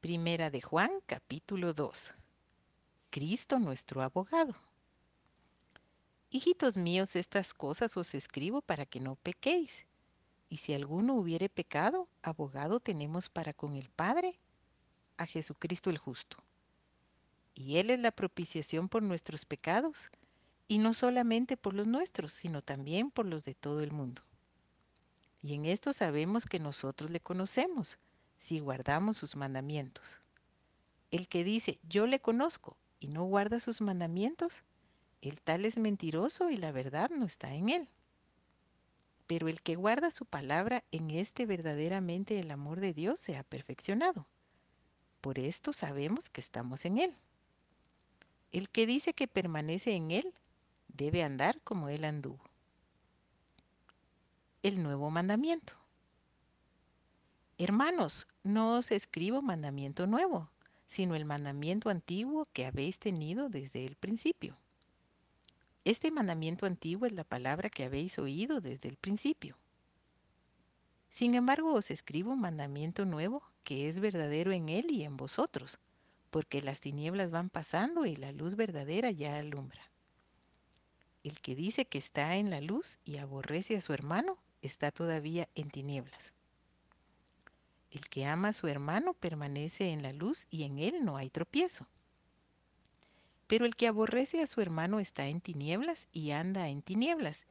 Primera de Juan, capítulo 2. Cristo nuestro abogado. Hijitos míos, estas cosas os escribo para que no pequéis. Y si alguno hubiere pecado, abogado tenemos para con el Padre, a Jesucristo el justo. Y Él es la propiciación por nuestros pecados, y no solamente por los nuestros, sino también por los de todo el mundo. Y en esto sabemos que nosotros le conocemos, si guardamos sus mandamientos. El que dice, yo le conozco, y no guarda sus mandamientos, el tal es mentiroso y la verdad no está en él. Pero el que guarda su palabra, en este verdaderamente el amor de Dios se ha perfeccionado. Por esto sabemos que estamos en él. El que dice que permanece en él, debe andar como él anduvo. El nuevo mandamiento. Hermanos, no os escribo mandamiento nuevo, sino el mandamiento antiguo que habéis tenido desde el principio. Este mandamiento antiguo es la palabra que habéis oído desde el principio. Sin embargo, os escribo un mandamiento nuevo que es verdadero en él y en vosotros, porque las tinieblas van pasando y la luz verdadera ya alumbra. El que dice que está en la luz y aborrece a su hermano está todavía en tinieblas. El que ama a su hermano permanece en la luz y en él no hay tropiezo. Pero el que aborrece a su hermano está en tinieblas y anda en tinieblas,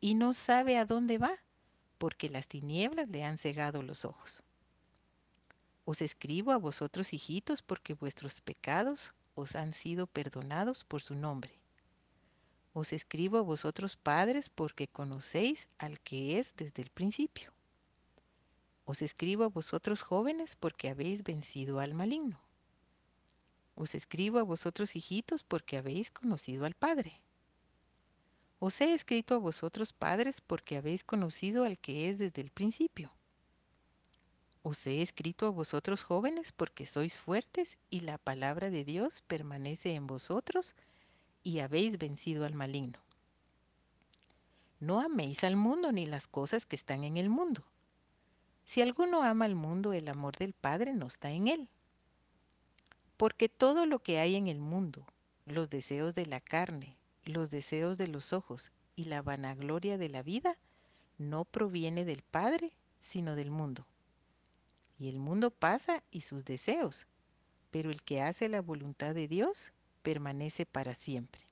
y no sabe a dónde va, porque las tinieblas le han cegado los ojos. Os escribo a vosotros, hijitos, porque vuestros pecados os han sido perdonados por su nombre. Os escribo a vosotros, padres, porque conocéis al que es desde el principio. Os escribo a vosotros, jóvenes, porque habéis vencido al maligno. Os escribo a vosotros, hijitos, porque habéis conocido al Padre. Os he escrito a vosotros, padres, porque habéis conocido al que es desde el principio. Os he escrito a vosotros, jóvenes, porque sois fuertes y la palabra de Dios permanece en vosotros y habéis vencido al maligno. No améis al mundo ni las cosas que están en el mundo. Si alguno ama al mundo, el amor del Padre no está en él. Porque todo lo que hay en el mundo, los deseos de la carne, los deseos de los ojos y la vanagloria de la vida, no proviene del Padre, sino del mundo. Y el mundo pasa y sus deseos, pero el que hace la voluntad de Dios permanece para siempre.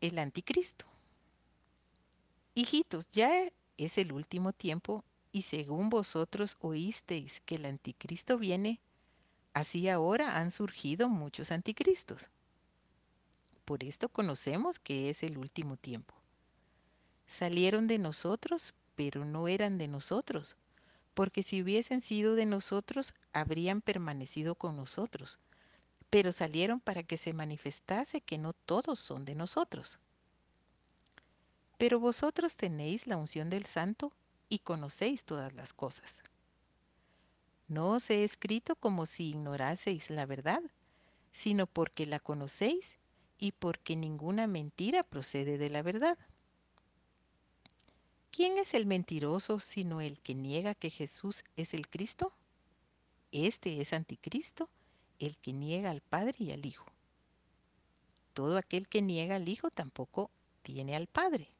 El anticristo. Hijitos, ya es el último tiempo y según vosotros oísteis que el anticristo viene, Así ahora han surgido muchos anticristos. Por esto conocemos que es el último tiempo. Salieron de nosotros, pero no eran de nosotros, porque si hubiesen sido de nosotros, habrían permanecido con nosotros. Pero salieron para que se manifestase que no todos son de nosotros. Pero vosotros tenéis la unción del Santo y conocéis todas las cosas. No os he escrito como si ignoraseis la verdad, sino porque la conocéis y porque ninguna mentira procede de la verdad. ¿Quién es el mentiroso sino el que niega que Jesús es el Cristo? Este es anticristo, el que niega al Padre y al Hijo. Todo aquel que niega al Hijo tampoco tiene al Padre.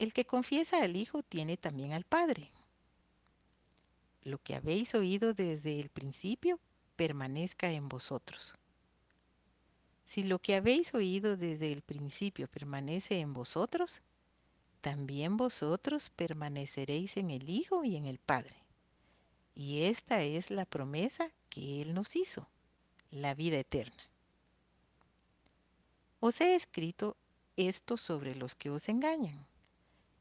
El que confiesa al Hijo tiene también al Padre lo que habéis oído desde el principio permanezca en vosotros. Si lo que habéis oído desde el principio permanece en vosotros, también vosotros permaneceréis en el Hijo y en el Padre. Y esta es la promesa que Él nos hizo, la vida eterna. Os he escrito esto sobre los que os engañan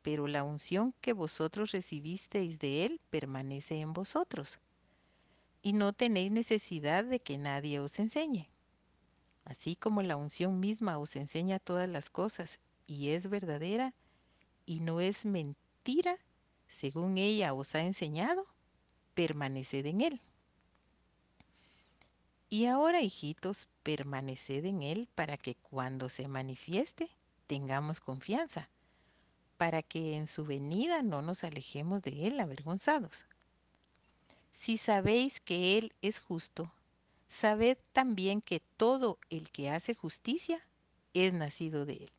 pero la unción que vosotros recibisteis de Él permanece en vosotros, y no tenéis necesidad de que nadie os enseñe. Así como la unción misma os enseña todas las cosas y es verdadera y no es mentira, según ella os ha enseñado, permaneced en Él. Y ahora, hijitos, permaneced en Él para que cuando se manifieste tengamos confianza para que en su venida no nos alejemos de Él avergonzados. Si sabéis que Él es justo, sabed también que todo el que hace justicia es nacido de Él.